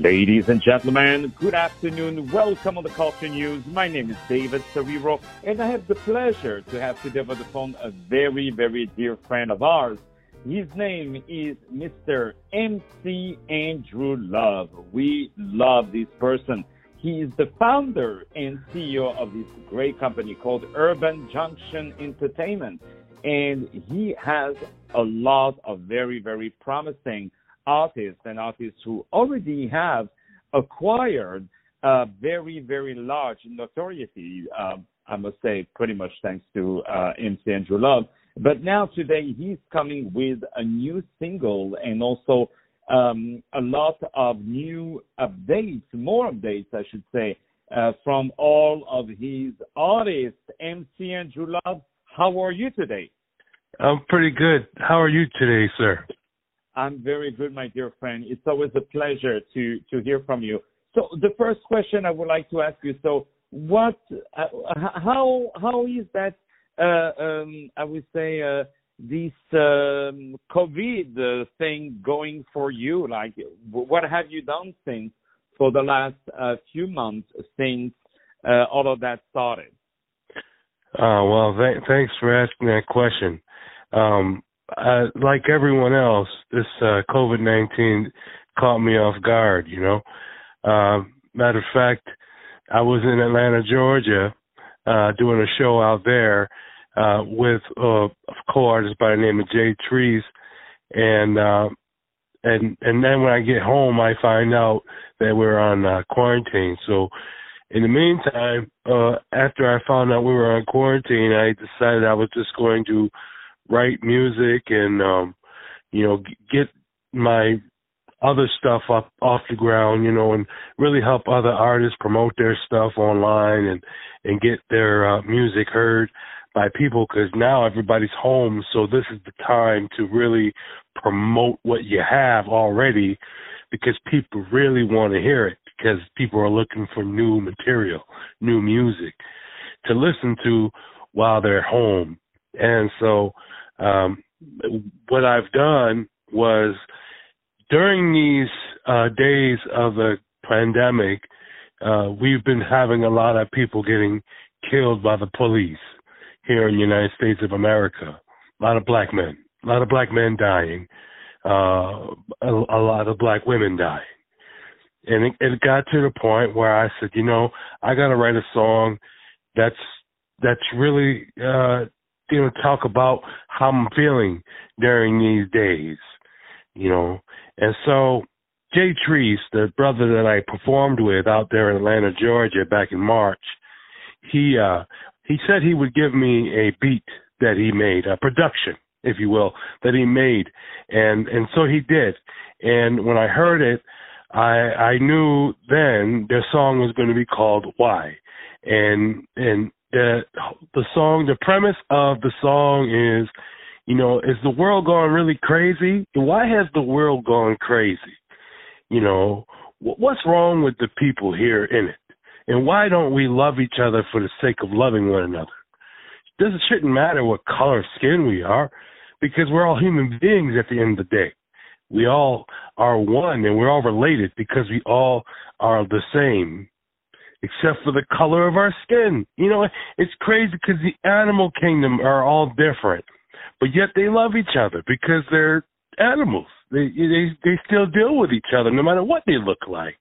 Ladies and gentlemen, good afternoon. Welcome on the Culture News. My name is David Serero, and I have the pleasure to have today on the phone a very, very dear friend of ours. His name is Mr. MC Andrew Love. We love this person. He is the founder and CEO of this great company called Urban Junxon Entertainment. And he has a lot of very, very promising artists and artists who already have acquired a very, very large notoriety, uh, I must say, pretty much thanks to uh, MC Andrew Love. But now today he's coming with a new single and also um, a lot of new updates, more updates, I should say, uh, from all of his artists. MC Andrew Love, how are you today? I'm pretty good. How are you today, sir? I'm very good, my dear friend. It's always a pleasure to to hear from you. So the first question I would like to ask you: So, what, uh, how how is that? Uh, um, I would say uh, this um, COVID uh, thing going for you. Like, what have you done since for the last uh, few months since uh, all of that started? Well, th- thanks for asking that question. Um, uh, like everyone else, this uh, COVID nineteen caught me off guard. You know, uh, matter of fact, I was in Atlanta, Georgia, uh, doing a show out there uh, with uh, a co-artist by the name of Jay Treese, and uh, and and then when I get home, I find out that we're on uh, quarantine. So. In the meantime, uh, after I found out we were on quarantine, I decided I was just going to write music and um you know get my other stuff up off the ground you know and really help other artists promote their stuff online and and get their uh, music heard by people because now everybody's home so this is the time to really promote what you have already because people really want to hear it because people are looking for new material new music to listen to while they're home. And so um, what I've done was during these uh, days of the pandemic, uh, we've been having a lot of people getting killed by the police here in the United States of America. A lot of black men, a lot of black men dying, uh, a, a lot of black women dying. And it, it got to the point where I said, you know, I got to write a song that's that's really uh you know, talk about how I'm feeling during these days, you know. And so Jay Treese, the brother that I performed with out there in Atlanta, Georgia back in March, he uh he said he would give me a beat that he made, a production, if you will, that he made. And and so he did. And when I heard it, I I knew then their song was going to be called Why. And and the the song, the premise of the song is, you know, is the world going really crazy? Why has the world gone crazy? You know, what's wrong with the people here in it? And why don't we love each other for the sake of loving one another? This shouldn't matter what color skin we are, because we're all human beings at the end of the day. We all are one and we're all related because we all are the same except for the color of our skin. You know, it's crazy because the animal kingdom are all different, but yet they love each other because they're animals. They they they still deal with each other no matter what they look like.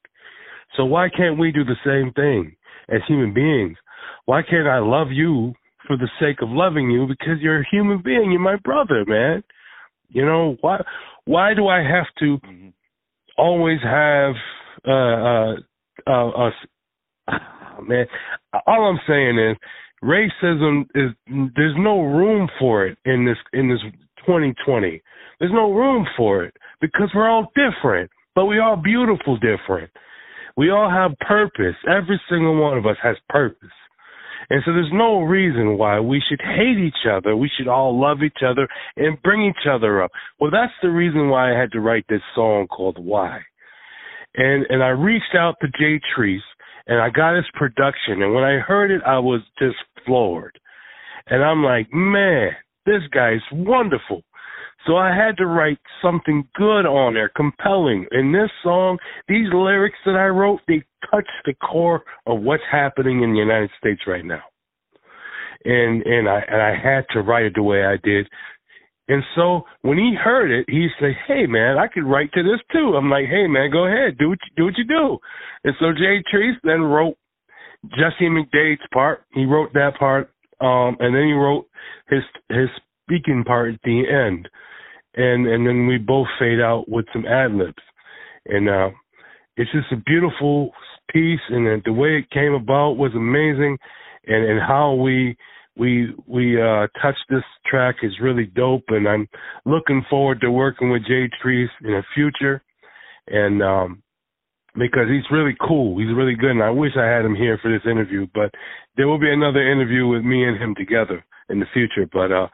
So why can't we do the same thing as human beings? Why can't I love you for the sake of loving you because you're a human being, you're my brother, man. You know, why why do I have to mm-hmm. always have uh uh uh, oh, man, all I'm saying is racism is there's no room for it in this in this 2020. There's no room for it because we're all different, but we are beautiful different. We all have purpose. Every single one of us has purpose. And so there's no reason why we should hate each other. We should all love each other and bring each other up. Well, that's the reason why I had to write this song called Why. And and I reached out to Jay Treese and I got his production. And when I heard it, I was just floored. And I'm like, man, this guy's wonderful. So I had to write something good on there, compelling. In this song, these lyrics that I wrote, they touch the core of what's happening in the United States right now. And and I and I had to write it the way I did. And so when he heard it, he said, "Hey man, I could write to this too." I'm like, "Hey man, go ahead, do what you, do what you do." And so Jay Treese then wrote Jesse McDade's part. He wrote that part, um, and then he wrote his his speaking part at the end, and and then we both fade out with some ad libs, and uh, it's just a beautiful piece, and the way it came about was amazing, and and how we we we uh touched this track is really dope and I'm looking forward to working with Jay Treese in the future and um because he's really cool. He's really good and I wish I had him here for this interview, but there will be another interview with me and him together in the future. But uh,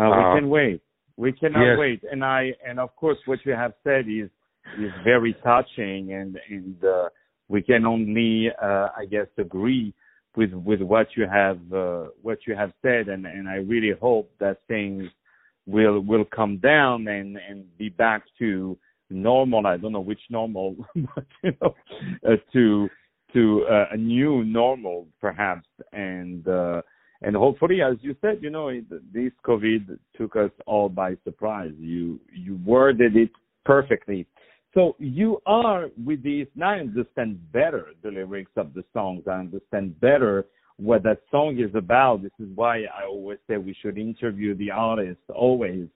uh we can wait. We cannot yes. wait. And I and of course what you have said is is very touching and and uh we can only uh I guess agree with with what you have uh, what you have said, and and I really hope that things will will come down and and be back to normal. I don't know which normal, but you know, uh, to to uh, a new normal perhaps, and uh, and hopefully, as you said, you know, this COVID took us all by surprise. You you worded it perfectly. So you are with these. Now I understand better the lyrics of the songs. I understand better what that song is about. This is why I always say we should interview the artist always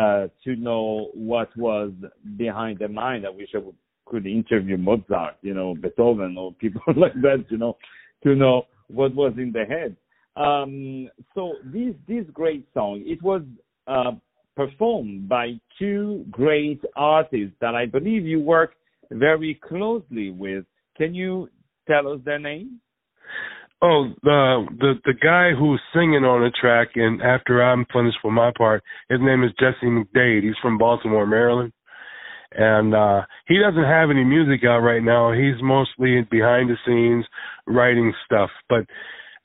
uh, to know what was behind their mind. I wish I would, could interview Mozart, you know, Beethoven or people like that, you know, to know what was in their head. Um, so this this great song, it was uh, performed by two great artists that I believe you work very closely with. Can you tell us their names? Oh, the the the guy who's singing on the track, and after I'm finished with my part, his name is Jesse McDade. He's from Baltimore, Maryland, and uh he doesn't have any music out right now. He's mostly behind the scenes writing stuff. But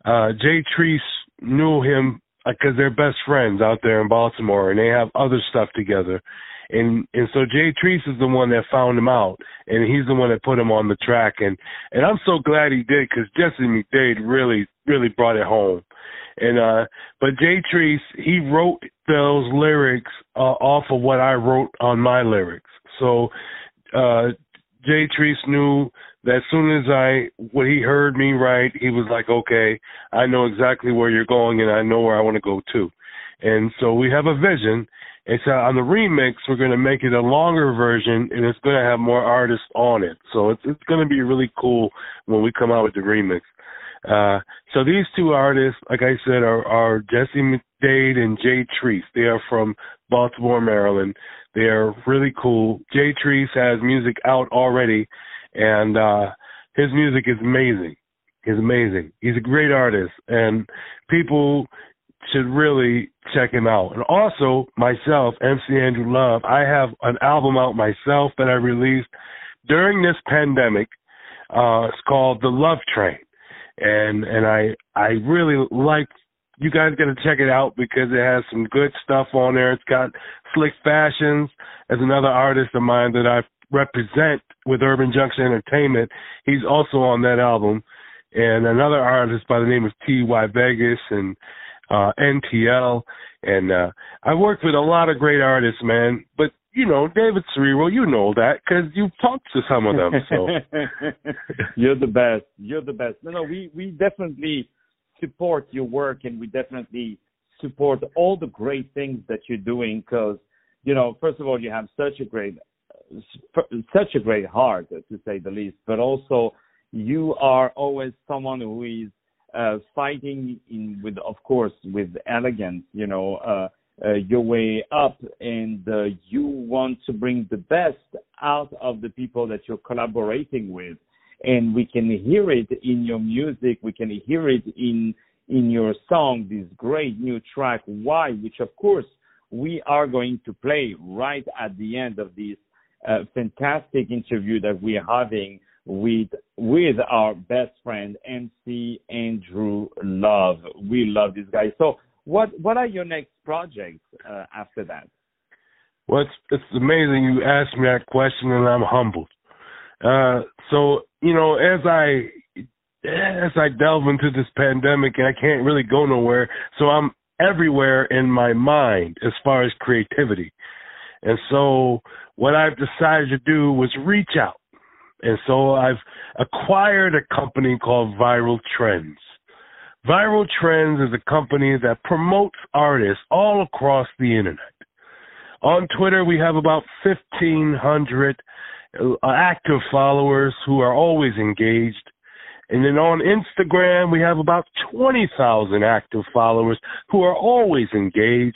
uh Jay Treese knew him because they're best friends out there in Baltimore, and they have other stuff together. And and so Jay Treese is the one that found him out, and he's the one that put him on the track. And and I'm so glad he did because Jesse McDade really really brought it home. And uh, but Jay Treese he wrote those lyrics uh, off of what I wrote on my lyrics. So uh, Jay Treese knew as soon as I when he heard me write, he was like, "Okay, I know exactly where you're going, and I know where I want to go too." And so we have a vision. And so on the remix, we're going to make it a longer version, and it's going to have more artists on it. So it's it's going to be really cool when we come out with the remix. Uh, so these two artists, like I said, are, are Jesse McDade and Jay Treese. They are from Baltimore, Maryland. They are really cool. Jay Treese has music out already and uh his music is amazing. He's amazing. He's a great artist and people should really check him out. And also myself, MC Andrew Love, I have an album out myself that I released during this pandemic. Uh it's called The Love Train. And and I I really like you guys got to check it out because it has some good stuff on there. It's got Slick Fashions as another artist of mine that I represent with Urban Junxon Entertainment. He's also on that album, and another artist by the name of T.Y. Vegas and uh, NTL. And uh, I worked with a lot of great artists, man. But you know, David Cerebro, you know that because you've talked to some of them. So you're the best. You're the best. No, no, we we definitely support your work, and we definitely support all the great things that you're doing because you know, first of all, you have such a great such a great heart, to say the least. But also, you are always someone who is uh, fighting in with, of course, with elegance. You know, uh, uh, your way up, and uh, you want to bring the best out of the people that you're collaborating with. And we can hear it in your music. We can hear it in in your song. This great new track, "Why," which of course we are going to play right at the end of this fantastic interview that we are having with with our best friend MC Andrew Love. We love this guy. So what what are your next projects uh, after that? Well, it's it's amazing you asked me that question, and I'm humbled. Uh, so you know, as I as I delve into this pandemic, and I can't really go nowhere, so I'm everywhere in my mind as far as creativity. And so what I've decided to do was reach out. And so I've acquired a company called Viral Trends. Viral Trends is a company that promotes artists all across the internet. On Twitter, we have about 1,500 uh, active followers who are always engaged. And then on Instagram, we have about 20,000 active followers who are always engaged.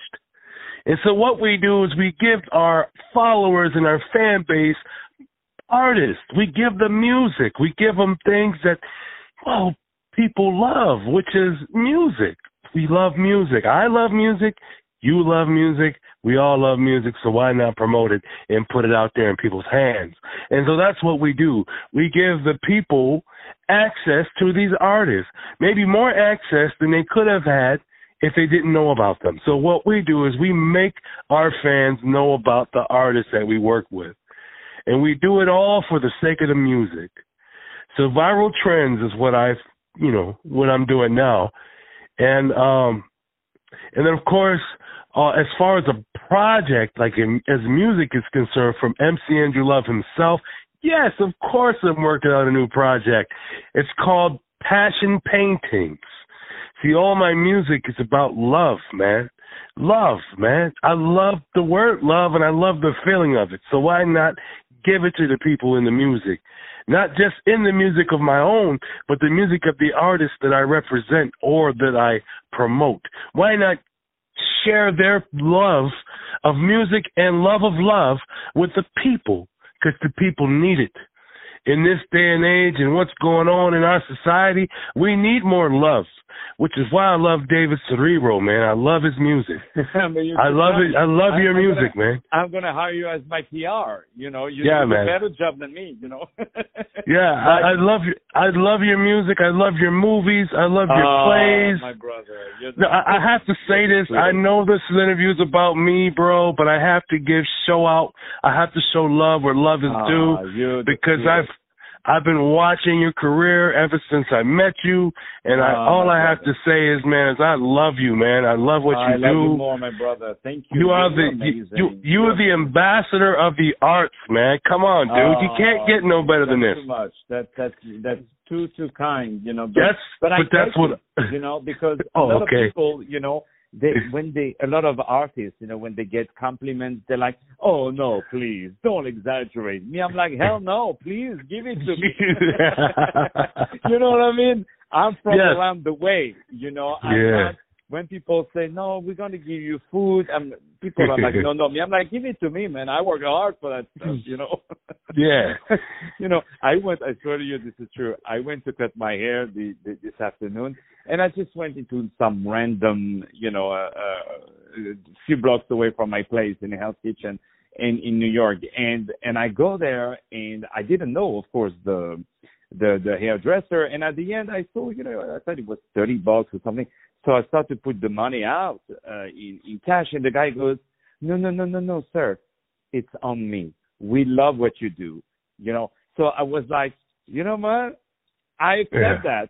And so what we do is we give our followers and our fan base artists. We give them music. We give them things that, well, people love, which is music. We love music. I love music. You love music. We all love music, so why not promote it and put it out there in people's hands? And so that's what we do. We give the people access to these artists, maybe more access than they could have had if they didn't know about them. So what we do is we make our fans know about the artists that we work with. And we do it all for the sake of the music. So viral trends is what I've, you know, what I'm doing now. And um and then of course uh, as far as a project, like in, as music is concerned, from MC Andrew Love himself, yes, of course I'm working on a new project. It's called Passion Paintings. See, all my music is about love, man. Love, man. I love the word love and I love the feeling of it. So why not give it to the people in the music? Not just in the music of my own, but the music of the artists that I represent or that I promote. Why not share their love of music and love of love with the people because the people need it. In this day and age and what's going on in our society, we need more love which is why I love David Cerebro, man. I love his music. I love it. I love I'm, your I'm music, gonna, man. I'm gonna hire you as my PR. You know, you yeah, do man. a better job than me. You know. yeah, I, I, love your. I love your music. I love your movies. I love your oh, plays. My brother. No, I, I have to say this. I know this interview is about me, bro, but I have to give show out. I have to show love where love is ah, due because I've I've been watching your career ever since I met you, and I, oh, all I have to say is, man, is I love you, man. I love what I you love do. You more, my brother. Thank you. You are the you, you, you are the ambassador of the arts, man. Come on, dude. you can't oh, get no better than this. Too much. That that's that's too too kind, you know. But, that's but, but that's what you know because oh, a lot okay. of people, you know, they when they a lot of artists, you know, when they get compliments, they're like, "Oh no, please don't exaggerate." Me, I'm like, "Hell no, please give it to me." you know what I mean? I'm from yes. around the way, you know. I'm yeah. not, when people say, "No, we're going to give you food," I'm, people are like, "No, no." Me, I'm like, "Give it to me, man. I work hard for that stuff," you know. yeah. you know, I went. I swear to you, this is true. I went to cut my hair the, the, this afternoon, and I just went into some random, you know, uh, uh, a few blocks away from my place in a Hell's Kitchen in in New York, and and I go there, and I didn't know, of course, the the the hairdresser, and at the end I saw, you know, I thought it was thirty bucks or something. So I start to put the money out uh, in in cash, and the guy goes, "No, no, no, no, no, sir, it's on me. We love what you do, you know." So I was like, you know what? I accept Yeah. that.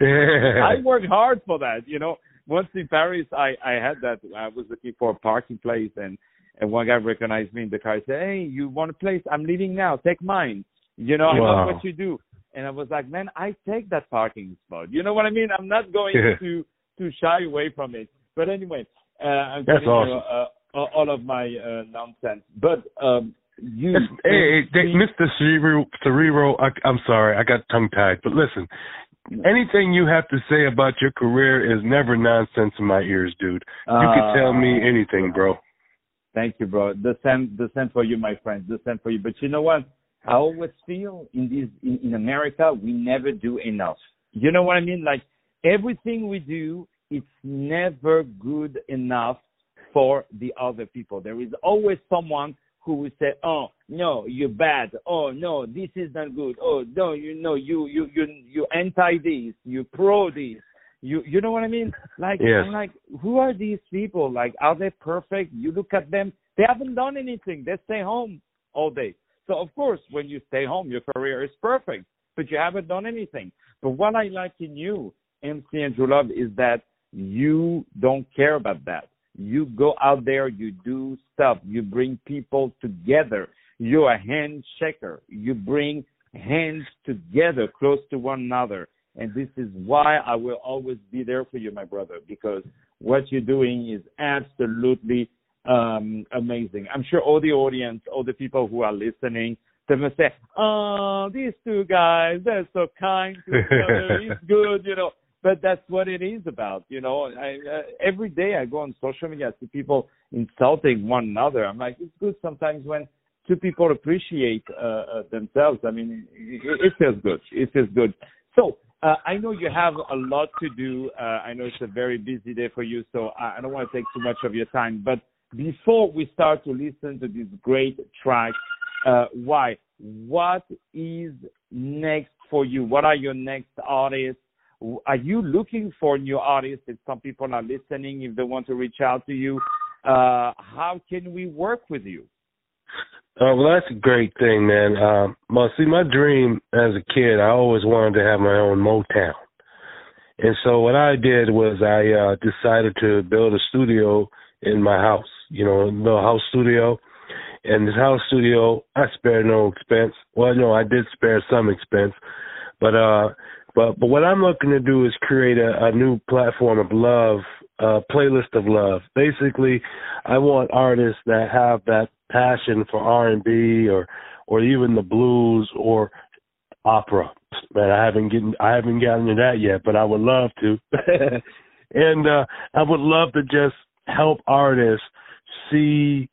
I work hard for that, you know. Once in Paris, I I had that. I was looking for a parking place, and and one guy recognized me in the car. He said, "Hey, you want a place? I'm leaving now. Take mine." You know, I Wow. love what you do. And I was like, man, I take that parking spot. You know what I mean? I'm not going Yeah. to to shy away from it. But anyway, uh, I'm That's telling you uh, all of my uh, nonsense. But um, you, Hey, hey, Mr. Cerebro, I, I'm sorry, I got tongue tied. But listen, anything you have to say about your career is never nonsense in my ears, dude. You can tell me Uh, anything, bro. Thank you, bro. The same, the same for you, my friend. The same for you. But you know what? I always feel in this in, in America we never do enough. You know what I mean? Like everything we do, it's never good enough for the other people. There is always someone who will say, "Oh no, you're bad. Oh no, this is not good. Oh no, you know you you you you anti this. You pro this. You you know what I mean? Like Yes. I'm like, who are these people? Like, are they perfect? You look at them, They haven't done anything. They stay home all day. So of course, when you stay home, your career is perfect, but you haven't done anything. But what I like in you, MC Andrew Love, is that you don't care about that. You go out there, you do stuff, you bring people together. You're a handshaker. You bring hands together close to one another. And this is why I will always be there for you, my brother, because what you're doing is absolutely um, amazing. I'm sure all the audience, all the people who are listening, they must say, "Oh, these two guys, they're so kind to each other. It's good, you know." But that's what it is about, you know. I, uh, every day I go on social media, I see people insulting one another. I'm like, it's good sometimes when two people appreciate uh, uh, themselves. I mean, it, it feels good. It feels good. So uh, I know you have a lot to do. Uh, I know it's a very busy day for you, so I, I don't want to take too much of your time. But before we start to listen to this great track, uh, why? What is next for you? What are your next artists? Are you looking for new artists? If some people are listening, if they want to reach out to you, uh, how can we work with you? Uh, well, that's a great thing, man. Um, well, see, my dream as a kid, I always wanted to have my own Motown. And so what I did was I uh, decided to build a studio in my house, you know, a little house studio. And this house studio, I spared no expense. Well, no, I did spare some expense, but uh, but but what I'm looking to do is create a, a new platform of love, a playlist of love. Basically, I want artists that have that passion for R&B or or even the blues or opera. Man, I haven't getting I haven't gotten to that yet, but I would love to. and uh I would love to just help artists see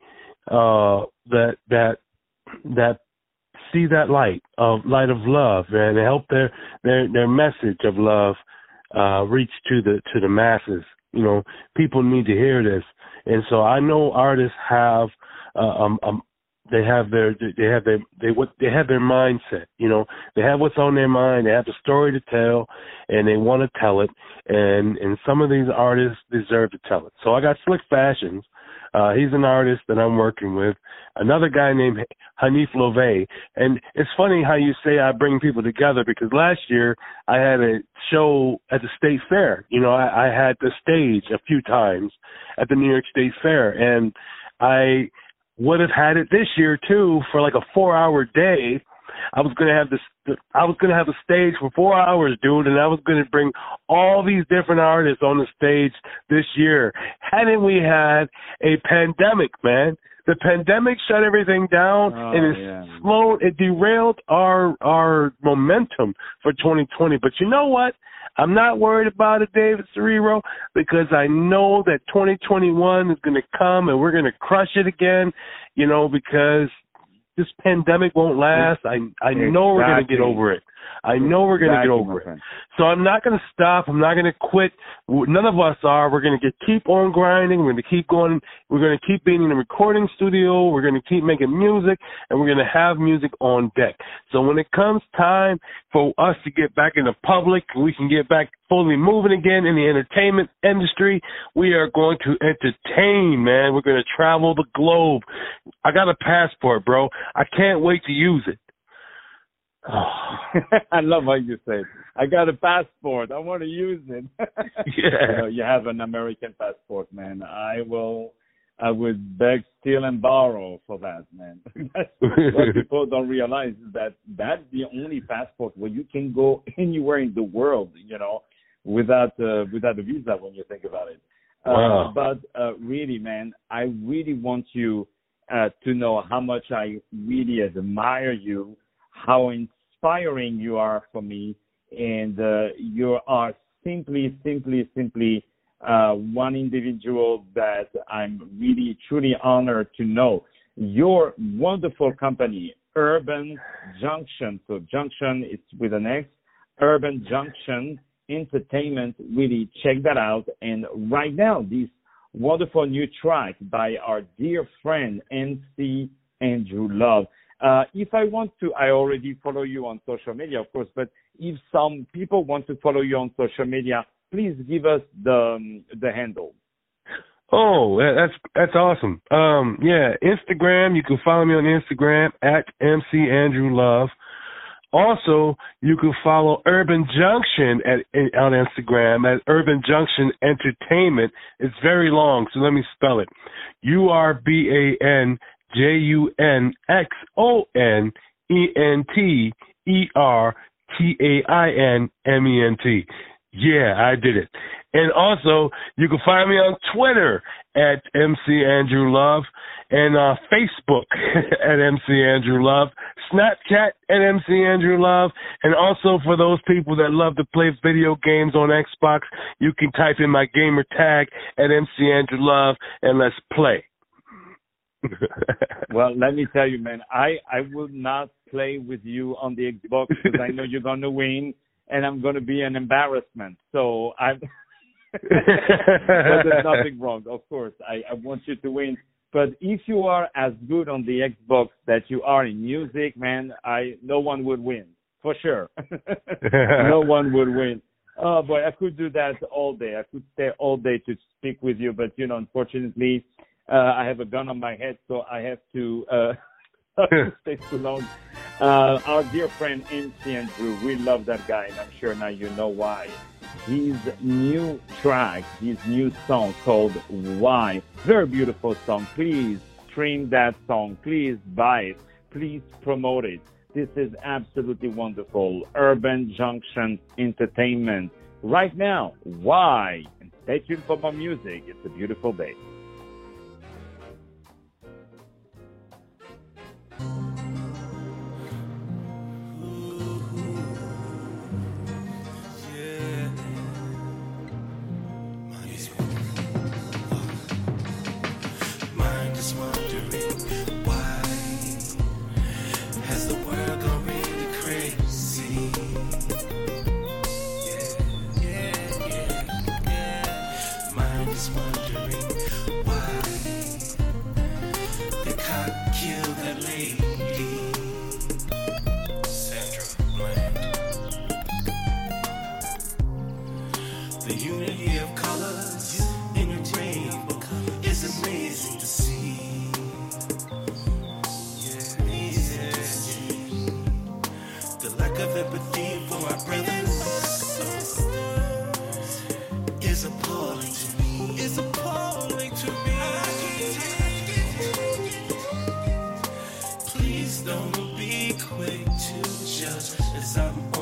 uh that that that see that light of light of love and help their their their message of love uh reach to the to the masses. You know people need to hear this. And so i know artists have uh, um, um they have their they have their they what they have their mindset you know. They have what's on their mind. They have a story to tell and they want to tell it. And and some of these artists deserve to tell it. So i got slick fashions uh he's an artist that i'm working with. Another guy named hanif love and it's funny how you say i bring people together because last year i had a show at the state fair. You know i, I had the stage a few times at the new york state fair. And i would have had it this year too for like a four hour day. I was gonna have this. I was gonna have a stage for four hours, dude, and I was gonna bring all these different artists on the stage this year. Hadn't we had a pandemic, man? The pandemic shut everything down, oh, and it yeah. slowed, it derailed our our momentum for 2020. But you know what? I'm not worried about it, David Serero, because I know that 2021 is going to come and we're going to crush it again, you know, because this pandemic won't last. I I know we're going to get over it. I know we're going to get over it. So I'm not going to stop. I'm not going to quit. None of us are. We're going to keep on grinding. We're going to keep going. We're going to keep being in the recording studio. We're going to keep making music, and we're going to have music on deck. So when it comes time for us to get back in the public, we can get back fully moving again in the entertainment industry. We are going to entertain, man. We're going to travel the globe. I got a passport, bro. I can't wait to use it. I love how you say it. I got a passport. I want to use it. yeah. You, know, you have an American passport, man. I will. I would beg, steal, and borrow for that, man. that's what people don't realize is that that's the only passport where you can go anywhere in the world, you know, without uh, without a visa. When you think about it. Wow. Uh, but uh, really, man, I really want you uh, to know how much I really admire you, how inspiring you are for me, and uh, you are simply, simply, simply uh, one individual that I'm really, truly honored to know. Your wonderful company, Urban Junxon, so Junxon is with an X, Urban Junxon Entertainment, really check that out. And right now, this wonderful new track by our dear friend MC Andrew Love. Uh, if I want to, I already follow you on social media, of course, but if some people want to follow you on social media, please give us the um, the handle. Oh, that's that's awesome. Um, yeah, Instagram. You can follow me on Instagram at MC Andrew Love. Also, you can follow Urban Junxon at on Instagram at Urban Junxon Entertainment. It's very long, so let me spell it: U R B A N J U N X O N E N T E R T A I N M E N T. Yeah, I did it. And also, you can find me on Twitter at MC Andrew Love and uh, Facebook at MC Andrew Love, Snapchat at MC Andrew Love, and also for those people that love to play video games on Xbox, you can type in my gamer tag at MC Andrew Love and let's play. Well, let me tell you, man, I I will not play with you on the Xbox because I know you're to win and I'm to be an embarrassment. So but there's nothing wrong, of course. I, I want you to win. But if you are as good on the Xbox that you are in music, man, I no one would win for sure. no one would win. Oh boy, I could do that all day. I could stay all day to speak with you, but you know, unfortunately, uh, I have a gun on my head, so I have to. Uh, stay too long. Uh, our dear friend MC Andrew, we love that guy, and I'm sure now you know why. His new track, his new song called Why, very beautiful song. Please stream that song. Please buy it. Please promote it. This is absolutely wonderful. Urban Junxon Entertainment. Right now, why? And stay tuned for more music. It's a beautiful day. It's is something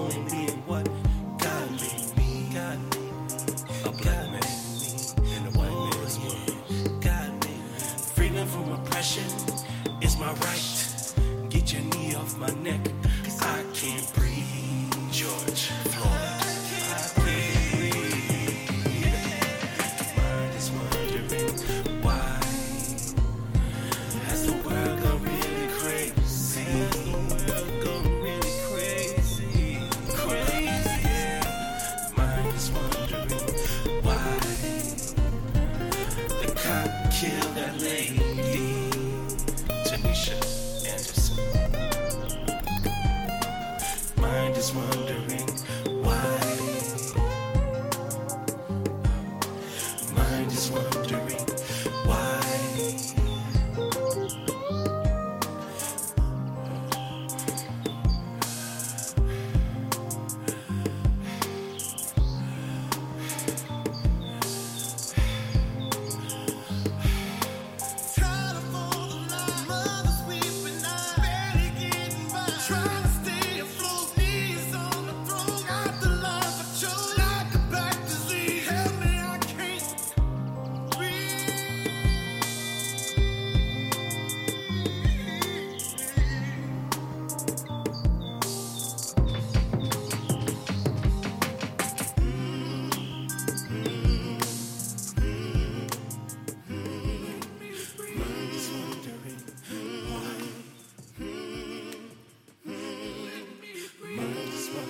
wondering